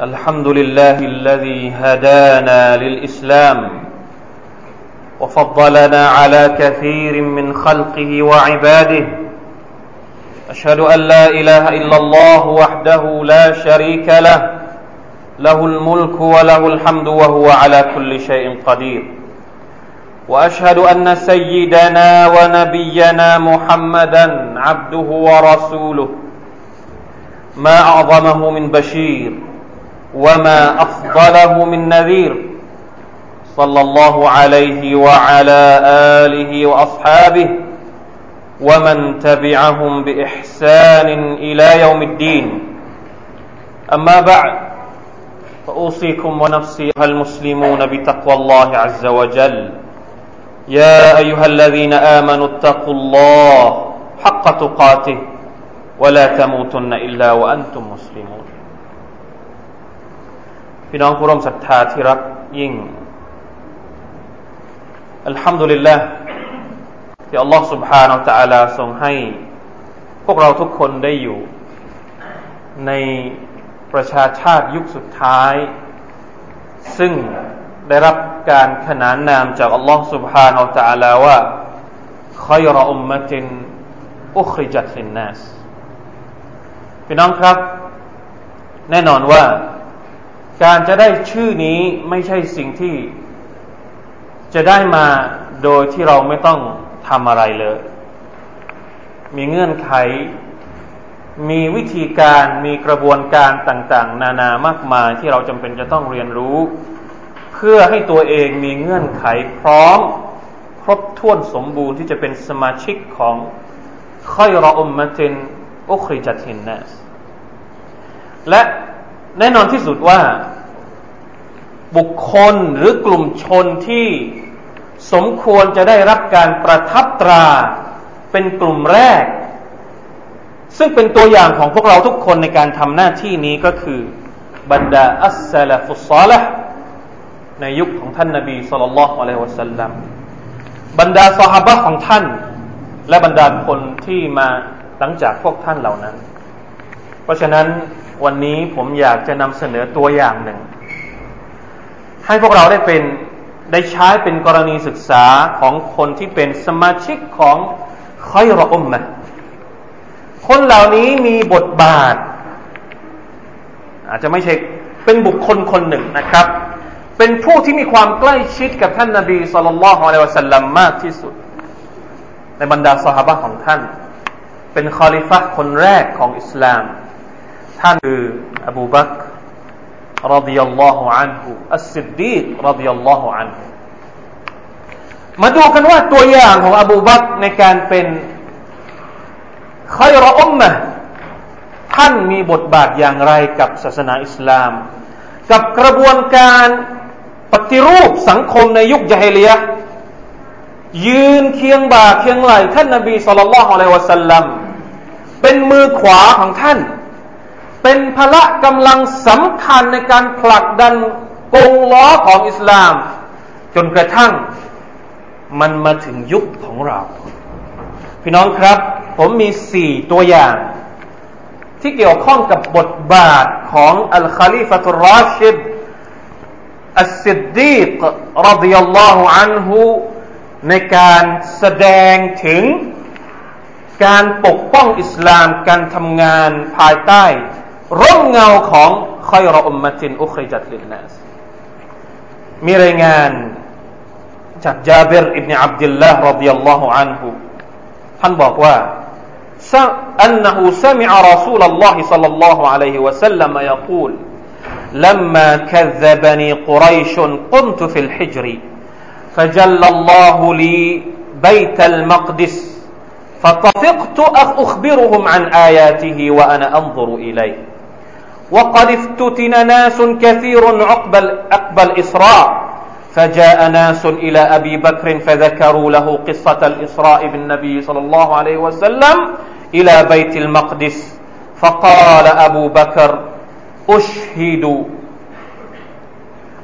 الحمد لله الذي هدانا للإسلام وفضلنا على كثير من خلقه وعباده. أشهد أن لا إله إلا الله وحده لا شريك له. له الملك وله الحمد وهو على كل شيء قدير. وأشهد أن سيدنا ونبينا محمدا عبده ورسوله. ما أعظمه من بشير. وما افضله من نذير صلى الله عليه وعلى اله واصحابه ومن تبعهم باحسان إلى يوم الدين. اما بعد فاوصيكم ونفسي ايها المسلمون بتقوى الله عز وجل. يا ايها الذين امنوا اتقوا الله حق تقاته ولا تموتن الا وأنتم مسلمون. พี่น้องผู้ร่วมศรัทธาที่รักยิ่งอัลฮัมดุลิลละที่อัลลอฮ์ سبحانه และ تعالى ทรงให้ พวกเราทุกคนได้อยู่ ในประชาชาติยุคสุดท้าย ซึ่งได้รับการขนานนามจากอัลลอฮ์ سبحانه และ تعالى ว่า خير أمة أخرجت للناس พี่น้องครับ แน่นอนว่า การจะได้ชื่อนี้ไม่ใช่สิ่งที่จะได้มาโดยที่เราไม่ต้องทำอะไรเลย มีเงื่อนไข มีวิธีการ มีกระบวนการต่างๆ นานามากมายที่เราจำเป็นจะต้องเรียนรู้ เพื่อให้ตัวเองมีเงื่อนไขพร้อมครบถ้วนสมบูรณ์ที่จะเป็นสมาชิกของค่อยรออุมมะตินอุคริจัตินนัสและ แน่นอนที่สุดว่า บุคคลหรือกลุ่มชนที่สมควรจะได้รับการประทับตราเป็นกลุ่มแรก ซึ่งเป็นตัวอย่างของพวกเราทุกคนในการทำหน้าที่นี้ก็คือบรรดาอัสลฟุสซาละในยุคของท่านนบีสุลต่านละฮ์อะลัยฮิวะสัลลัมบรรดาสหบะของท่าน และบรรดาคนที่มาหลังจากพวกท่านเหล่านั้น เพราะฉะนั้น วันนี้ผมอยากจะนำเสนอตัวอย่างหนึ่ง ให้พวกเราได้เป็นได้ใช้เป็นกรณีศึกษาของคนที่เป็นสมาชิกของคอยรออุมมะคนเหล่านี้มีบทบาท อาจจะไม่ใช่เป็นบุคคลคนหนึ่งนะครับ เป็นผู้ที่มีความใกล้ชิดกับท่านนาบีสุลต่านละฮ์อะลัยวะสัลลัมมากที่สุด ในบรรดาสหบะของท่าน เป็นคอลิฟะคนแรกของอิสลาม ท่านคืออบูบักร رضي الله عنه الصديق رضي الله عنه มาดูกันว่าตัวอย่างของอบูบักในการเป็นขยรอุมมะท่านมีบทบาทอย่างไรกับศาสนาอิสลาม กับกระบวนการปฏิรูปสังคมในยุคยะฮิเลียยืนเคียงบ่าเคียงไหล่ท่านนาบีสุลต่านละฮ์อะลัยวะสัลลัมเป็นมือขวาของท่าน เป็นพละกำลังสำคัญในการผลักดันกงล้อของอิสลาม จนกระทั่งมันมาถึงยุคของเรา พี่น้องครับ ผมมีสี่ตัวอย่าง ที่เกี่ยวข้องกับบทบาทของอัลคาลิฟะตุรราชิดอัสซิดดีกรดิยัลลอฮุอันฮุในการแสดงถึงการปกป้องอิสลามการทำงานภายใต้ ร่มเงาของคอยรออุมมะตินอุคริจัตลินนัสมีรายงานจากจาบิรอิบนอับดุลลาห์รดิยัลลอฮุอันฮุท่านบอกว่า أنه سمع رسول الله صلى الله عليه وسلم يقول لما كذبني قريش قمت في الحجر فجل الله لي بيت المقدس فطفقت أخبرهم عن آياته وأنا أنظر إليه وقد افتتن ناس كثير عقب عقب الإسراء. فجاء ناس إلى أبي بكر فذكروا له قصة الإسراء بالنبي صلى الله عليه وسلم إلى بيت المقدس. فقال أبو بكر أشهد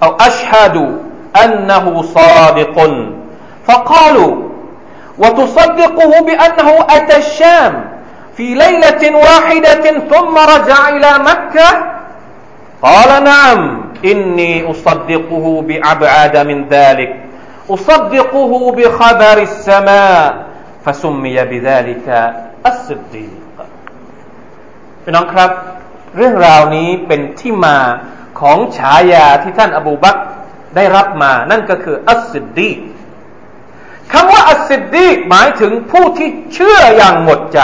أو أشهد أنه صادق. فقالوا وتصدقه بأنه أتى الشام. في ليلة واحدة ثم رجع إلى مكة قال نعم إني أصدقه بأبعد من ذلك أصدقه بخبر السماء فسمي بذلك الصديق พี่น้องครับ เรื่องราวนี้เป็นที่มาของฉายาที่ท่านอบูบักได้รับมา นั่นก็คืออัสซิดดีคำว่าอัสซิดดีหมายถึงผู้ที่เชื่ออย่างหมดใจ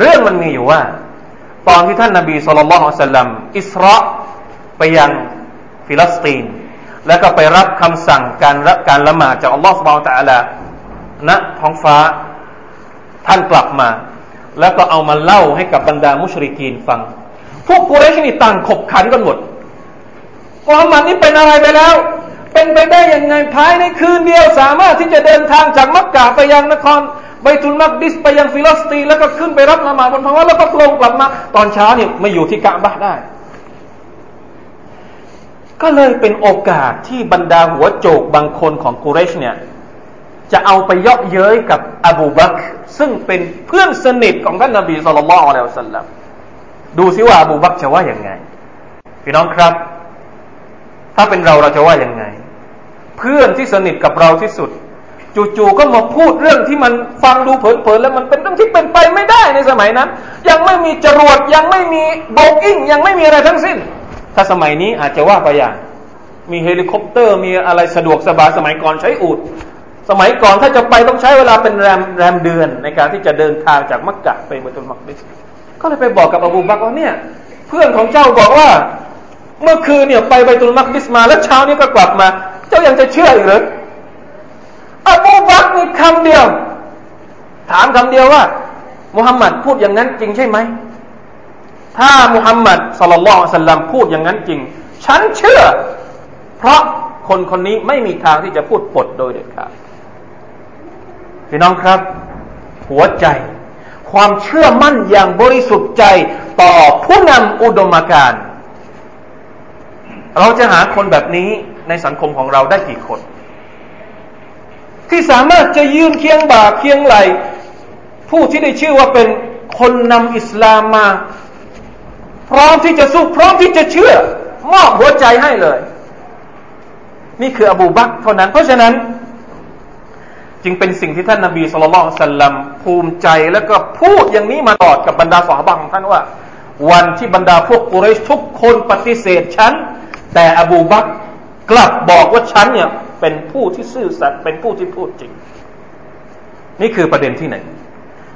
เรื่องมันมีอยู่ว่า ตอนที่ท่านนบี صلى الله عليه وسلم อิสราไปยังฟิลิสตีน แล้วก็ไปรับคำสั่งการรับการละหมาดจากอัลลอฮฺ سبحانه وتعالى ณท้องฟ้าท่านกลับมา แล้วก็เอามาเล่าให้กับบรรดามุชริกีนฟัง พวกกุเรชนี่ต่างขบขันกันหมดมุฮัมมัดนี่เป็นอะไรไปแล้ว เป็นไปได้ยังไงภายในคืนเดียวสามารถที่จะเดินทางจากมักกะไปยังนคร ไบตุลมักดิสไปยังฟิลิสตีนแล้วก็ขึ้นไปรับละหมาดบนท้องฟ้าแล้วก็ลงกลับมา ตอนเช้าเนี่ยไม่อยู่ที่กะบะได้ ก็เลยเป็นโอกาสที่บรรดาหัวโจกบางคนของกุเรชเนี่ยจะเอาไปเยาะเย้ยกับอบูบักซึ่งเป็นเพื่อนสนิทของท่านนบี صلى الله عليه وسلمดูซิว่าอบูบักจะว่าอย่างไง พี่น้องครับ ถ้าเป็นเราเราจะว่าอย่างไง เพื่อนที่สนิทกับเราที่สุด จู่ๆก็มาพูดเรื่องที่มันฟังดูเผินๆแล้วมันเป็นเรื่องที่เป็นไปไม่ได้ในสมัยนั้น ยังไม่มีจรวดยังไม่มีโบอิ้งยังไม่มีอะไรทั้งสิ้น ถ้าสมัยนี้อาจจะว่าไปอย่างมีเฮลิคอปเตอร์มีอะไรสะดวกสบายสมัยก่อนใช้อูฐสมัยก่อนถ้าจะไปต้องใช้เวลาเป็นแรมแรมเดือนในการที่จะเดินทางจากมักกะไปไบตุลมักดิสก็เลยไปบอกกับอบูบักว่าเนี่ย เพื่อนของเจ้าบอกว่า เมื่อคืนเนี่ยไปไปตุลมักดิสมาแล้วเช้านี้ก็กลับมา เจ้ายังจะเชื่ออีกหรือ คำเดียว ถามคำเดียวว่ามุฮัมมัดพูดอย่างนั้นจริงใช่ไหม ถ้ามุฮัมมัดสลลัลลอฮุสัลลัมพูดอย่างนั้นจริง ฉันเชื่อ เพราะคนคนนี้ไม่มีทางที่จะพูดปดโดยเด็ดขาดพี่น้องครับ หัวใจ ความเชื่อมั่นอย่างบริสุทธิ์ใจต่อผู้นำอุดมการ เราจะหาคนแบบนี้ในสังคมของเราได้กี่คน ที่สามารถจะยืนเคียงบ่าเคียงไหล ผู้ที่ได้ชื่อว่าเป็นคนนำอิสลามมา พร้อมที่จะสู้พร้อมที่จะเชื่อ มอบหัวใจให้เลย นี่คืออบูบักเท่านั้น เพราะฉะนั้น จึงเป็นสิ่งที่ท่านนาบีสุลต่านสัลลัมภูมิใจแล้วก็พูดอย่างนี้มาตลอดกับบรรดาสาบงของท่านว่า วันที่บรรดาพวกกุเรชทุกคนปฏิเสธฉัน แต่อบูบักกลับบอกว่าฉันเนี่ย เป็นผู้ที่ซื่อสัตย์เป็นผู้ที่พูดจริง นี่คือประเด็นที่หนึ่ง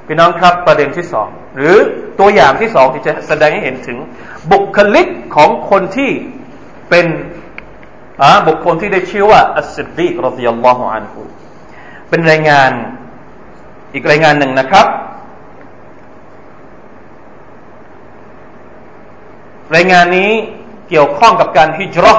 พี่น้องครับประเด็นที่สองหรือตัวอย่างที่สองที่จะแสดงให้เห็นถึง บุคลิกของคนที่เป็นบุคคลที่ได้ชื่อว่าอัสซิดดีกรดิยัลลอฮุอันฮูเป็นรายงานอีกรายงานหนึ่งนะครับ รายงานนี้เกี่ยวข้องกับการฮิจรัช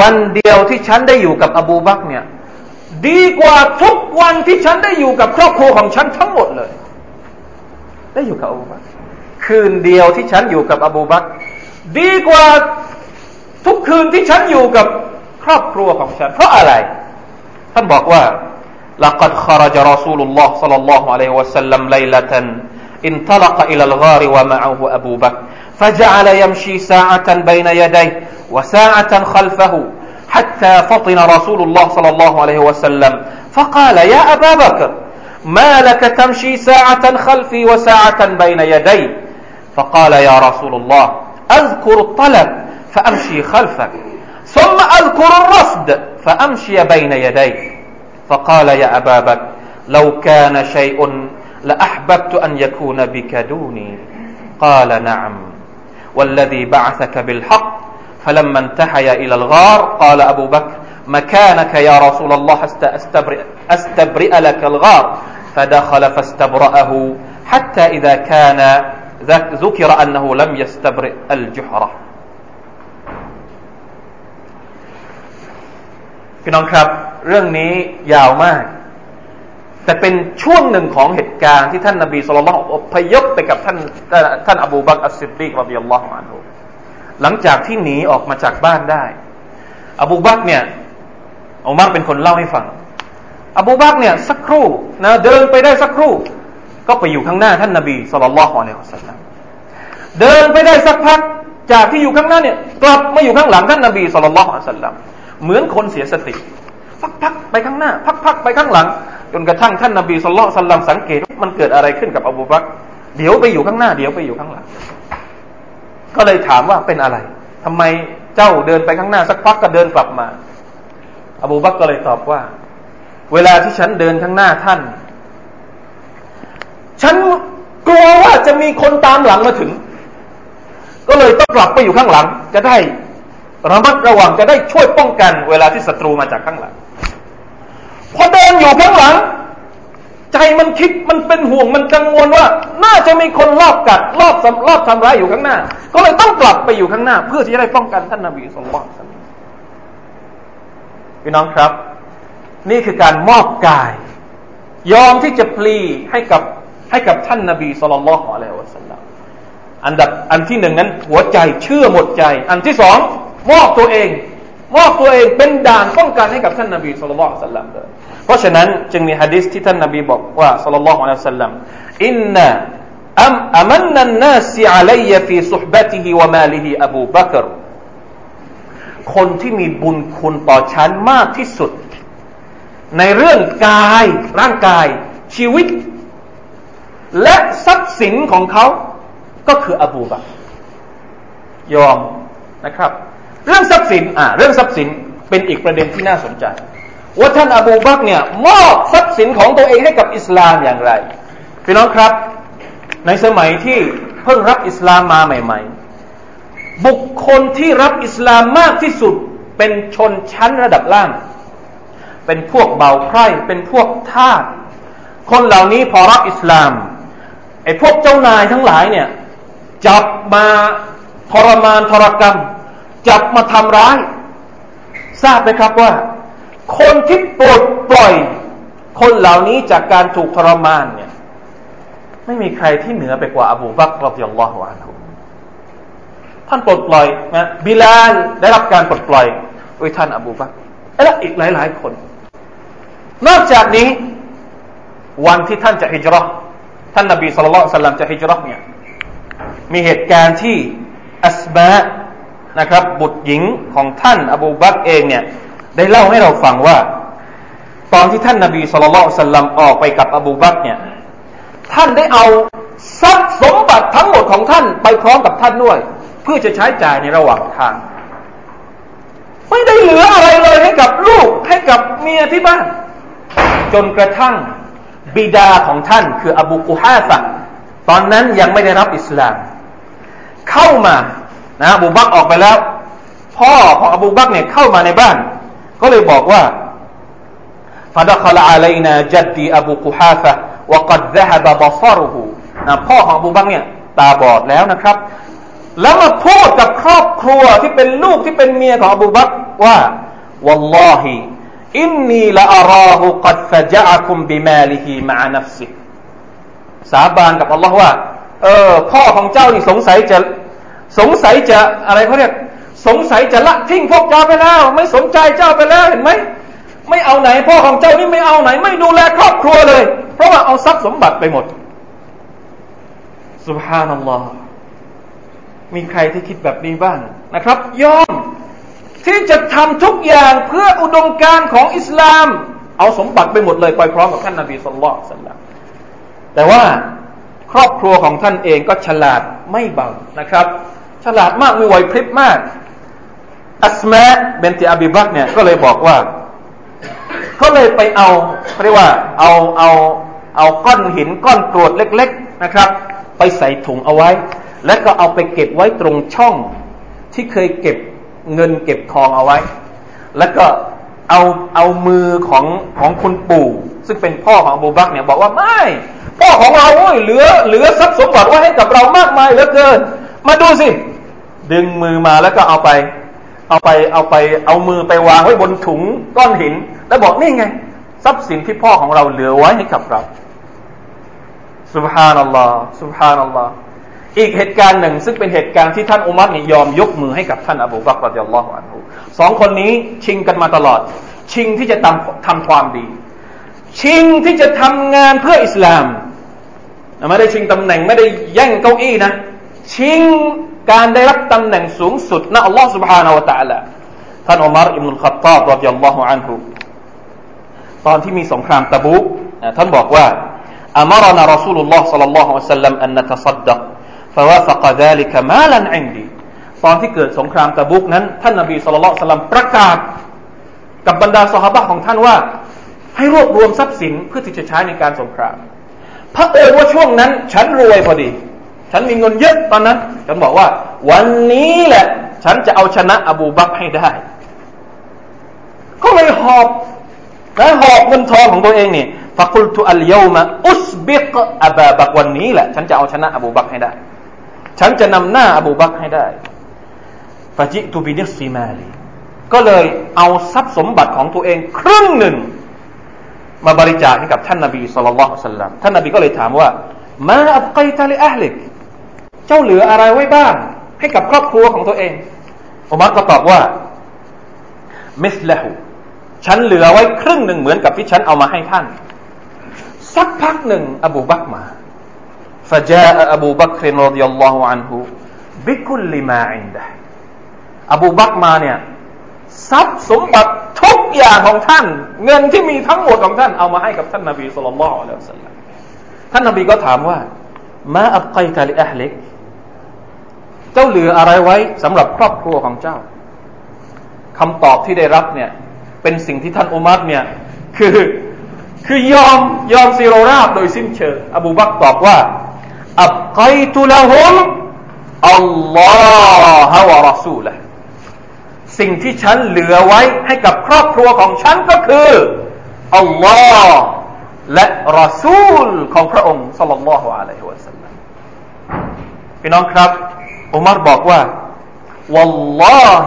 วันเดียวที่ฉันได้อยู่กับอบูบักเนี่ย ดีกว่าทุกวันที่ฉันได้อยู่กับครอบครัวของฉันทั้งหมดเลย ได้อยู่กับอบูบักคืนเดียวที่ฉันอยู่กับอบูบักดีกว่าทุกคืนที่ฉันอยู่กับครอบครัวของฉัน เพราะอะไร ท่านบอกว่า لقد خرج رسول الله صلى الله عليه وسلم ليلة انطلق إلى الغار ومعه أبو بكر فجعل يمشي ساعة بين يديه وساعة خلفه حتى فطن رسول الله صلى الله عليه وسلم. فقال يا أبا بكر ما لك تمشي ساعة خلفي وساعة بين يدي؟ فقال يا رسول الله أذكر الطلب فأمشي خلفك ثم أذكر الرصد فأمشي بين يديك فقال يا أبا بكر لو كان شيء لأحببت أن يكون بك دوني. قال نعم والذي بعثك بالحق فلما انتهي إلى الغار قال أبو بكر مكانك يا رسول الله أستبرئ, أستبرئ لك الغار فدخل فاستبرأه حتى إذا كان ذكر أنه لم يستبرئ الجحرة พี่น้องครับ เรื่องนี้ยาวมาก แต่เป็นช่วงหนึ่งของเหตุการณ์ที่ท่านนบีสุลต่านอพยพไปกับท่านท่านอบูบักอัสซิดดีกรดิยัลลอฮุอันฮุ หลังจากที่หนีออกมาจากบ้านได้ อบูบักเนี่ยอุมัรเป็นคนเล่าให้ฟัง อบูบักเนี่ยสักครู่นะเดินไปได้สักครู่ ก็ไปอยู่ข้างหน้าท่านนบีสุลต่านละฮ์อะลัยฮิสัลลัมเดินไปได้สักพักจากที่อยู่ข้างหน้าเนี่ยกลับมาอยู่ข้างหลังท่านนบีสุลต่านละฮ์อะลัยฮิสัลลัมเหมือนคนเสียสติพักพักไปข้างหน้า พักพักไปข้างหลัง จนกระทั่งท่านนบีสุลต่านสัลลัมสังเกตมันเกิดอะไรขึ้นกับอบูบักเดี๋ยวไปอยู่ข้างหน้าเดี๋ยวไปอยู่ข้างหลัง ก็เลยถามว่าเป็นอะไรทำไมเจ้าเดินไปข้างหน้าสักพักก็เดินกลับมา อบูบักก็เลยตอบว่า เวลาที่ฉันเดินข้างหน้าท่าน ฉันกลัวว่าจะมีคนตามหลังมาถึง ก็เลยต้องกลับไปอยู่ข้างหลัง จะได้ระมัดระวังจะได้ช่วยป้องกัน เวลาที่ศัตรูมาจากข้างหลัง พอเดินอยู่ข้างหลัง ใจมันคิดมันเป็นห่วงมันกังวลว่า น่าจะมีคนลอบกัดลอบลอบทำร้ายอยู่ข้างหน้า ก็เลยต้องกลับไปอยู่ข้างหน้า เพื่อที่จะได้ป้องกันท่านนาบีสุลต่านพี่น้องครับ นี่คือการมอบกาย ยอมที่จะพลีให้กับให้กับท่านนาบีสุลต่านละฮ์อะลัยฮิวะสัลลัมอันดับอันที่หนึ่งนั้นหัวใจเชื่อหมดใจ อันที่สองมอบตัวเอง มอบตัวเองเป็นด่านป้องกันให้กับท่านนบีสุลต่านสัลลัมเลยเพราะฉะนั้นจึงมีฮะดิษที่ท่านนบีบอกว่าสุลต่านสัลลัมอินนะอัมอามันนันนาสิอัลัยฟีสุฮบะติฮิวะมาลิฮิอบูบักรคนที่มีบุญคุณต่อฉันมากที่สุด ในเรื่องกายร่างกาย ชีวิต และทรัพย์สินของเขาก็คืออบูบักยอมนะครับ เรื่องทรัพย์สินอ่าเรื่องทรัพย์สินเป็นอีกประเด็นที่น่าสนใจ ว่าท่านอบูบักเนี่ยมอบทรัพย์สินของตัวเองให้กับอิสลามอย่างไรพี่น้องครับ ในสมัยที่เพิ่งรับอิสลามมาใหม่ ๆ บุคคลที่รับอิสลามมากที่สุดเป็นชนชั้นระดับล่าง เป็นพวกเบาไพร่เป็นพวกทาสคนเหล่านี้พอรับอิสลามไอ้พวกเจ้านายทั้งหลายเนี่ยจับมาทรมานทรกรรม จับมาทำร้าย ทราบไหมครับว่า คนที่ปลดปล่อย คนเหล่านี้จากการถูกทรมานเนี่ยไม่มีใครที่เหนือไปกว่าอบูบักรอบิยัลลอฮุอันฮุท่านปลดปล่อยนะบิลาลได้รับการปลดปล่อยโดยท่านอบูบักและอีกหลาย ๆ คน นอกจากนี้ วันที่ท่านจะฮิจรัท่านนบีสุลต่านจะฮิจรัเนี่ยมีเหตุการณ์ที่อัสมา นะครับ บุตรหญิงของท่านอบูบักเองเนี่ยได้เล่าให้เราฟังว่า ตอนที่ท่านนาบีสุลต่านสัลลัมออกไปกับอบูบักเนี่ยท่านได้เอาทรัพย์สมบัติทั้งหมดของท่านไปพร้อมกับท่านด้วย เพื่อจะใช้จ่ายในระหว่างทาง ไม่ได้เหลืออะไรเลยให้กับลูกให้กับเมียที่บ้าน จนกระทั่งบิดาของท่านคืออบูกุฮาฟะตอนนั้นยังไม่ได้รับอิสลาม เข้ามา นะอบูบักออกไปแล้ว พ่อของอบูบักเนี่ยเข้ามาในบ้าน ก็เลยบอกว่าฟาดขลาอะไลนาจัดดีอบูกุฮาฟะวกัดะบบซารุหูนะพ่อของอบูบักเนี่ยตาบอดแล้วนะครับ แล้วมาพูดกับครอบครัวที่เป็นลูกที่เป็นเมียของอบูบักว่าวัลลอฮิอินนีละอาราหูกัดฟะจะคุมบิมาลิฮีมะนัฟซิสาบานกับอัลลอฮ์ว่า เออ พ่อของเจ้านี่สงสัยจะ สงสัยจะอะไรเขาเรียก สงสัยจะละทิ้งพวกเจ้าไปแล้ว ไม่สนใจเจ้าไปแล้วเห็นไหมไม่เอาไหนพ่อของเจ้านี่ไม่เอาไหน ไม่ดูแลครอบครัวเลย เพราะว่าเอาทรัพย์สมบัติไปหมดสุบฮานัลลอฮ์มีใครที่คิดแบบนี้บ้างนะครับ ยอม ที่จะทำทุกอย่างเพื่ออุดมการของอิสลาม เอาสมบัติไปหมดเลยไปพร้อมกับท่านนาบีสุลต่านสัลลัมแต่ว่าครอบครัวของท่านเองก็ฉลาดไม่เบานะครับ ฉลาดมากมีไหวพริบมาก อัสมาเบนติอาบิบักเนี่ยก็เลยบอกว่าก็เลยไปเอาเรียกว่าเอาเอาเอาก้อนหินก้อนกรวดเล็ก ๆนะครับ ไปใส่ถุงเอาไว้ แล้วก็เอาไปเก็บไว้ตรงช่องที่เคยเก็บเงินเก็บทองเอาไว้ แล้วก็เอาเอามือของของคุณปู่ ซึ่งเป็นพ่อของอบูบักเนี่ยบอกว่าไม่พ่อของเราเว้ยเหลือเหลือทรัพย์สมบัติไว้ให้กับเรามากมายเหลือเกิน มาดูสิ ดึงมือมาแล้วก็เอาไป เอาไปเอาไปเอามือไปวางไว้บนถุงก้อนหิน แล้วบอกนี่ไง ทรัพย์สินที่พ่อของเราเหลือไว้ให้กับเราสุบฮานัลลอฮ์สุบฮานัลลอฮ์อีกเหตุการณ์หนึ่ง ซึ่งเป็นเหตุการณ์ที่ท่านอุมัรนี่ยยอมยกมือให้กับท่านอบูบักรรดิยัลลอฮุอันฮุสองคนนี้ชิงกันมาตลอด ชิงที่จะทำทำความดี ชิงที่จะทำงานเพื่ออิสลามไม่ได้ชิงตำแหน่งไม่ได้แย่งเก้าอี้นะ ชิง การได้รับตำแหน่งสูงสุดนะอัลลอฮ์ سبحانه และ تعالى ท่านอุมารอิบนุลขัตตาบรดิยัลลอฮุอันฮุตอนที่มีสงครามตะบุกท่านบอกว่า أمرنا رسول الله صلى الله عليه وسلم أن نتصدق فوافق ذلك مالا عندي ตอนที่เกิดสงครามตะบุกนั้นท่านนบีสุลต่านประกาศ กับบรรดาสหายของท่านว่า ให้รวบรวมทรัพย์สินเพื่อที่จะใช้ในการสงครามพระเอิญว่าช่วงนั้น ฉันรวยพอดี ฉันมีเงินเยอะตอนนั้น ฉันบอกว่า วันนี้แหละ ฉันจะเอาชนะ อบูบักให้ได้ ก็เลยหอบนะหอบเงินทองของตัวเองนี่ฟะกุลตุอัลยามะอุสบิกอับาบักวันนี้แหละ ฉันจะเอาชนะ อบูบักให้ได้ ฉันจะนำหน้า อบูบักให้ได้ฟาจิตุบินิซีมาลีก็เลยเอาทรัพย์สมบัติของตัวเองครึ่งหนึ่ง มาบริจาคให้กับท่านนบีสุลต่านท่านนบีก็เลยถามว่ามาอับกัยตาลิอัลลิก เจ้าเหลืออะไรไว้บ้างให้กับครอบครัวของตัวเองอุมัรก็ตอบว่าمثله ฉันเหลือไว้ครึ่งหนึ่งเหมือนกับที่ฉันเอามาให้ท่าน สักพักหนึ่ง อบูบักมา فجاء أبو بكر رضي الله عنه بكل ما عنده อบูบักมาเนี่ยทรัพย์สมบัติทุกอย่างของท่าน เงินที่มีทั้งหมดของท่านเอามาให้กับท่านนบี صلى الله عليه وسلم ท่านนบีก็ถามว่ามาอับไกตะลิอัลลก จ้าเหลืออะไรไว้สำหรับครอบครัวของเจ้าคำตอบที่ได้รับเนี่ย เป็นสิ่งที่ท่านอุมัรเนี่ย คือคือยอมยอมซีโรราบโดยสิ้นเชิงอบูบักตอบว่าอับไกตุละฮุมอัลลอฮฺวะรอซูละสิ่งที่ฉันเหลือไว้ให้กับครอบครัวของฉันก็คืออัลลอฮ์และรอซูลของพระองค์สัลลัลลอฮุอะลัยฮิวะสัลลัมพี่น้องครับ อุมารบอกว่า والله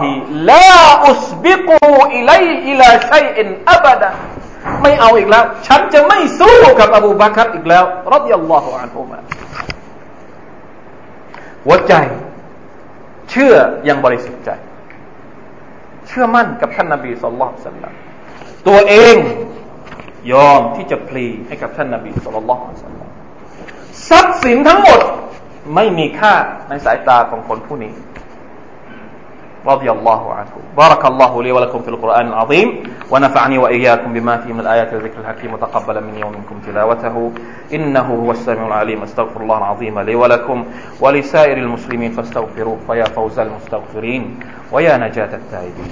لا أسبقه إلي إلى شيء أبدا ไม่เอาอีกแล้ว ฉันจะไม่สู้กับอบูบักรอีกแล้วรดิยัลลอฮุอันฮุมาหัวใจ เชื่อยังบริสุทธิ์ใจเชื่อมั่นกับท่านนาบีสุลต่านสัลลัมตัวเองยอมที่จะพลีให้กับท่านนาบีสุลต่านสัลลัมทรัพย์สินทั้งหมด ไม่มีค่าในสายตาของคนผู้นี้ رضي الله عنه بارك الله لي ولكم في القرآن العظيم ونفعني وإياكم بما فيه من الآيات والذكر الحكيم وتقبل مني ومنكم تلاوته إنه هو السميع العليم استغفر الله العظيم لي ولكم ولسائر المسلمين فاستغفروه فيا فوز المستغفرين ويا نجاة التائبين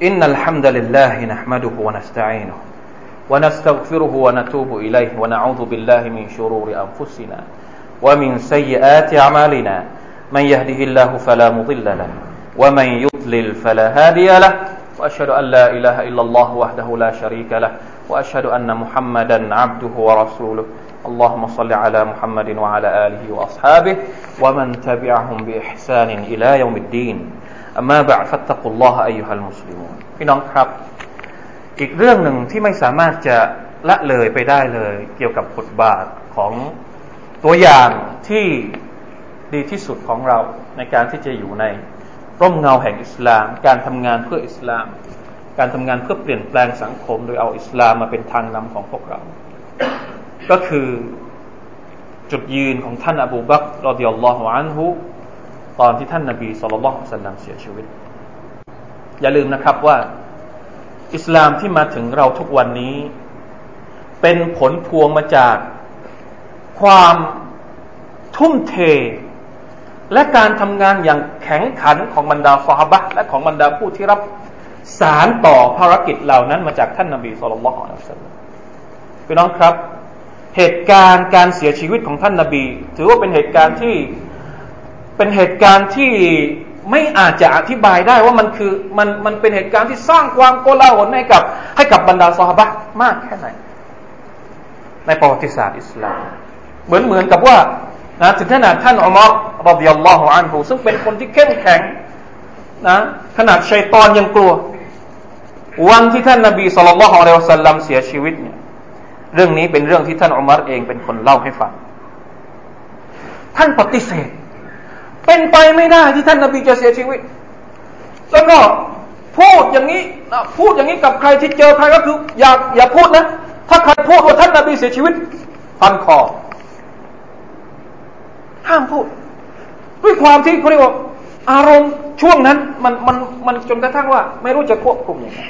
إن الحمد لله نحمده ونستعينه ونستغفره ونتوب إليه ونعوذ بالله من شرور أنفسنا ومن سيئات أعمالنا. من يهده الله فلا مضل له ومن يضلل فلا هادي له. وأشهد أن لا إله إلا الله وحده لا شريك له وأشهد أن محمدا عبده ورسوله. اللهم صل على محمد وعلى آله وأصحابه ومن تبعهم بإحسان إلى يوم الدين. อัมมาบะฟัตตะกุลลอฮะอายุฮัลมุสลิมพี่น้องครับ อีกเรื่องหนึ่งที่ไม่สามารถจะละเลยไปได้เลย เกี่ยวกับบทบาทของตัวอย่างที่ดีที่สุดของเราในการที่จะอยู่ในร่มเงาแห่งอิสลาม การทำงานเพื่ออิสลาม การทำงานเพื่อเปลี่ยนแปลงสังคม โดยเอาอิสลามมาเป็นทางนำของพวกเรา ก็คือจุดยืนของท่านอบูบักรอดิยัลลอฮุอันฮุ ตอนที่ท่านนบีสุลต่านสัลลัมเสียชีวิต อย่าลืมนะครับว่า อิสลามที่มาถึงเราทุกวันนี้ เป็นผลพวงมาจากความทุ่มเท และการทำงานอย่างแข็งขันของบรรดาฟาบะและของบรรดาผู้ที่รับสารต่อภารกิจเหล่านั้นมาจากท่านนาบีสุลต่านพี่น้องครับ เหตุการณ์การเสียชีวิตของท่านนาบี ถือว่าเป็นเหตุการณ์ที่ เป็นเหตุการณ์ที่ไม่อาจจะอธิบายได้ว่ามันคือมันมันเป็นเหตุการณ์ที่สร้างความโกลาหลให้กับ ให้กับบรรดาสหบะมากแค่ไหน ในประวัติศาสตร์อิสลาม เหมือนเหมือนกับว่านะถึงขนาดท่านอุมัรรดิยัลลอฮุอันฮูซึ่งเป็นคนที่เข้มแข็งนะขนาดชัยตอนยังกลัว วันที่ท่านนบีสุลต่านละฮ์อะลัยฮิสัลลัมเสียชีวิตเนี่ยเรื่องนี้เป็นเรื่องที่ท่านอุมัรเองเป็นคนเล่าให้ฟัง ท่านปฏิเสธ เป็นไปไม่ได้ที่ท่านนบีจะเสียชีวิต แล้วก็พูดอย่างนี้พูดอย่างนี้กับใครที่เจอใครก็คือ อย่าอย่าพูดนะ ถ้าใครพูดว่าท่านนบีเสียชีวิตฟันคอห้ามพูด ด้วยความที่เขาเรียกว่าอารมณ์ช่วงนั้นมันมันมันจนกระทั่งว่า ไม่รู้จะควบคุมยังไง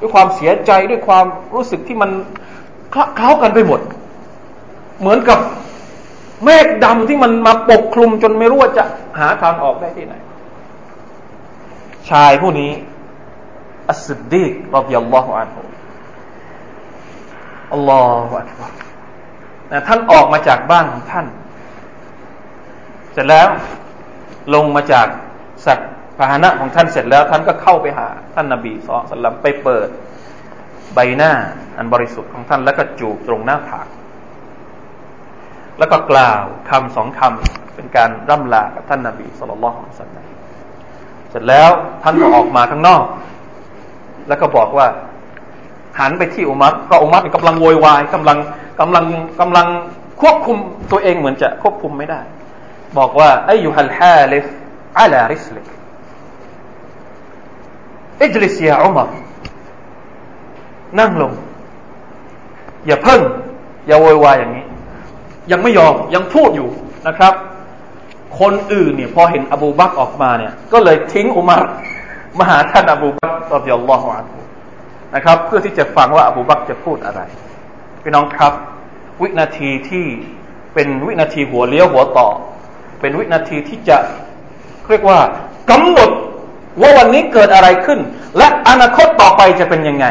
ด้วยความเสียใจด้วยความรู้สึกที่มันคละเคล้ากันไปหมด เหมือนกับ เมฆดำที่มันมาปกคลุมจนไม่รู้ว่าจะหาทางออกได้ที่ไหน ชายผู้นี้ อัสดีกรดิยัลลอฮุอันฮุอัลลอฮฺอัลลอฮฺท่านออกมาจากบ้านของท่าน เสร็จแล้วลงมาจากสัตว์พาหนะของท่านเสร็จแล้ว ท่านก็เข้าไปหา ท่านนาบีสุลต่านไปเปิด ใบหน้าอันบริสุทธิ์ของท่านแล้วก็จูบตรงหน้าผาก แล้วก็กล่าวคำสองคำเป็นการร่ำลากับท่านนาบีสุลต่านของสัตว์เสร็จแล้วท่านก็ออกมาข้างนอก แล้วก็บอกว่า หันไปที่อุมัรเพราะอุมัรกำลังโวยวายกำลังกำลังกำลังควบคุมตัวเองเหมือนจะควบคุมไม่ได้ บอกว่าأيها الحالف على رسلك اجلس يا عمر นั่งลง อย่าเพิ่ง อย่าโวยวายอย่างนี้ ยังไม่ยอมยังพูดอยู่นะครับ คนอื่นเนี่ยพอเห็นอบูบักออกมาเนี่ย ก็เลยทิ้งอุมัรมาหาท่านอบูบักรดิยัลลอฮุอันนะครับ เพื่อที่จะฟังว่าอบูบักจะพูดอะไรพี่น้องครับ วินาทีที่เป็นวินาทีหัวเลี้ยวหัวต่อ เป็นวินาทีที่จะเรียกว่ากำหนดว่าวันนี้เกิดอะไรขึ้น และอนาคตต่อไปจะเป็นยังไง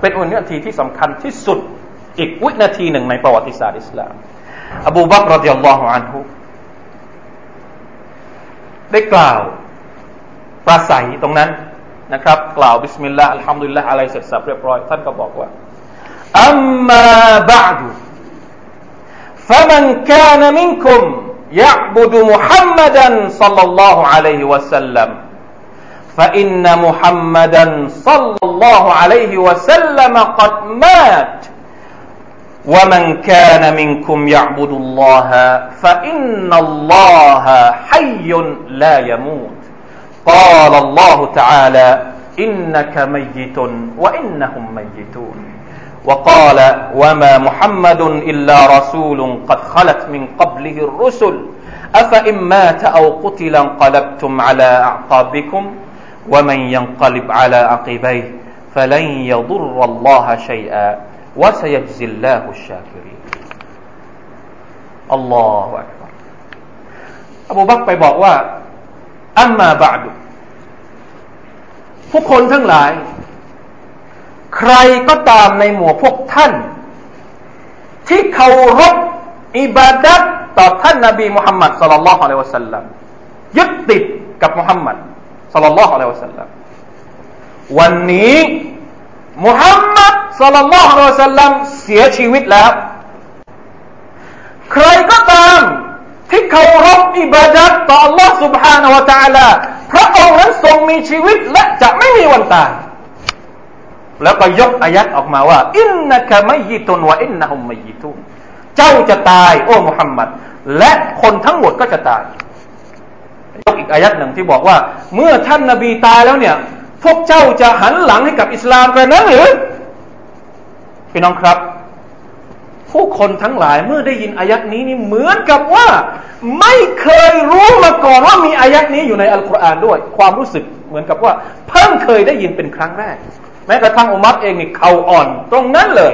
เป็นวินาทีที่สำคัญที่สุดอีกวินาทีหนึ่งในประวัติศาสตร์อิสลาม อบูบักรดิยัลลอฮุอันฮุได้กล่าวปราศัยตรงนั้นนะครับ กล่าวบิสมิลลาห์อัลฮัมดุลิลลาห์อะไรเสร็จสับเรียบร้อยท่านก็บอกว่าอัมมาบะดุ فمن كان منكم يعبد محمدا صلى الله عليه وسلم فإن محمدا صلى الله عليه وسلم قد مات ومن كان منكم يعبد الله فإن الله حي لا يموت. قال الله تعالى إنك ميت وإنهم ميتون. وقال وما محمد إلا رسول قد خلت من قبله الرسل. أفإن مات أو قتل انقلبتم على أعقابكم؟ ومن ينقلب على عقبيه فلن يضر الله شيئا. وسيجزي الله الشاكرين الله أكبر อบูบักไปบอกว่าอัมมาบาดุผู้คนทั้งหลาย ใครก็ตามในหมู่พวกท่าน ที่เคารพอิบาดัตต่อท่านนาบีมุฮัมมัดสัลลัลลอฮุอะลัยวะสัลลัมยึดติดกับมุฮัมมัดสัลลัลลอฮุอะลัยวะสัลลัมวันนี้ มุฮัมมัดสัลลัลลอฮุอะลัยวะสัลลัมเสียชีวิตแล้ว ใครก็ตามที่เคารพอิบาดัตต่อ Allah سبحانه และ تعالى พระองค์นั้นทรงมีชีวิตและจะไม่มีวันตาย แล้วก็ยกอายัดออกมาว่า อินนักมัยยิตุนวะอินนะฮุมมัยยิตุนเจ้าจะตาย โอ้มุฮัมมัด และคนทั้งหมดก็จะตาย ยกอีกอายัดหนึ่งที่บอกว่า เมื่อท่านนาบีตายแล้วเนี่ย พวกเจ้าจะหันหลังให้กับอิสลามกันนั้นหรือพี่น้องครับ ผู้คนทั้งหลายเมื่อได้ยินอายัดนี้นี่เหมือนกับว่า ไม่เคยรู้มาก่อนว่ามีอายัดนี้อยู่ในอัลกุรอานด้วย ความรู้สึกเหมือนกับว่า เพิ่งเคยได้ยินเป็นครั้งแรก แม้กระทั่งอุมัรเองนี่เขาอ่อน ตรงนั้นเลย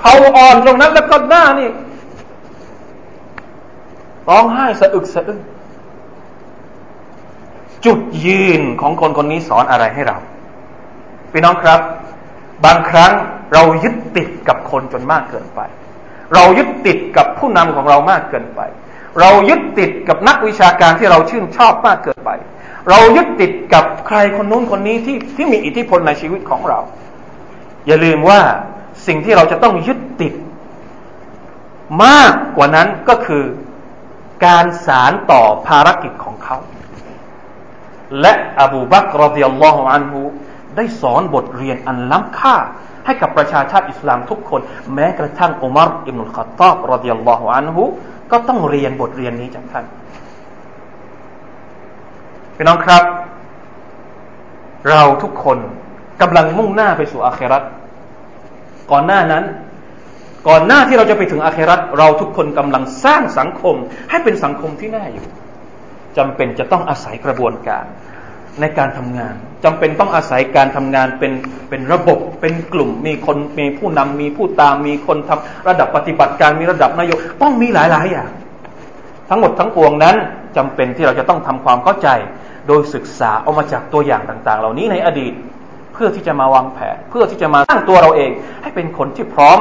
เขาอ่อนตรงนั้นแล้วก็หน้านี่ร้องไห้สะอึกสะอึก จุดยืนของคนคนนี้สอนอะไรให้เราพี่น้องครับ บางครั้งเรายึดติดกับคนจนมากเกินไป เรายึดติดกับผู้นำของเรามากเกินไป เรายึดติดกับนักวิชาการที่เราชื่นชอบมากเกินไป เรายึดติดกับใครคนนู้นคนนี้ที่ที่มีอิทธิพลในชีวิตของเรา อย่าลืมว่าสิ่งที่เราจะต้องยึดติด มากกว่านั้นก็คือการสารต่อภารกิจของเขา และอบูบักรดิยัลลอฮุอันฮูได้สอนบทเรียนอันล้ำค่า ให้กับประชาชาติอิสลามทุกคน แม้กระทั่งอุมารอิบนุลขัตตอบรดิยัลลอฮุอันฮูก็ต้องเรียนบทเรียนนี้จากท่านพี่น้องครับ เราทุกคนกำลังมุ่งหน้าไปสู่อาเคราตก่อนหน้านั้น ก่อนหน้าที่เราจะไปถึงอาเคราตเราทุกคนกำลังสร้างสังคม ให้เป็นสังคมที่น่าอยู่ จำเป็นจะต้องอาศัยกระบวนการในการทำงานจำเป็นต้องอาศัยการทำงานเป็นเป็นระบบเป็นกลุ่ม มีคนมีผู้นำมีผู้ตามมีคนทำระดับปฏิบัติการมีระดับนายกต้องมีหลาย ๆ อย่าง ทั้งหมดทั้งปวงนั้นจำเป็นที่เราจะต้องทำความเข้าใจ โดยศึกษาเอามาจากตัวอย่างต่าง ๆ เหล่านี้ในอดีต เพื่อที่จะมาวางแผน เพื่อที่จะมาสร้างตัวเราเอง ให้เป็นคนที่พร้อม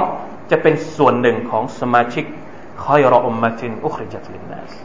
จะเป็นส่วนหนึ่งของสมาชิกคอยรออุมมะตินอุคริจัตลินนัส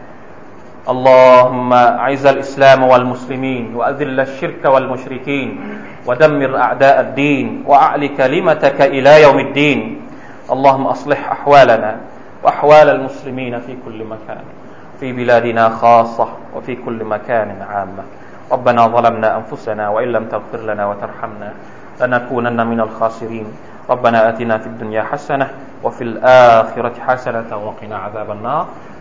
اللهم اعز الإسلام والمسلمين وأذل الشرك والمشركين ودمر أعداء الدين واعل كلمتك إلى يوم الدين. اللهم أصلح أحوالنا وأحوال المسلمين في كل مكان في بلادنا خاصة وفي كل مكان عامه ربنا ظلمنا أنفسنا وإن لم تغفر لنا وترحمنا لنكونن من الخاسرين. ربنا آتنا في الدنيا حسنة وفي الآخرة حسنة وقنا عذاب النار.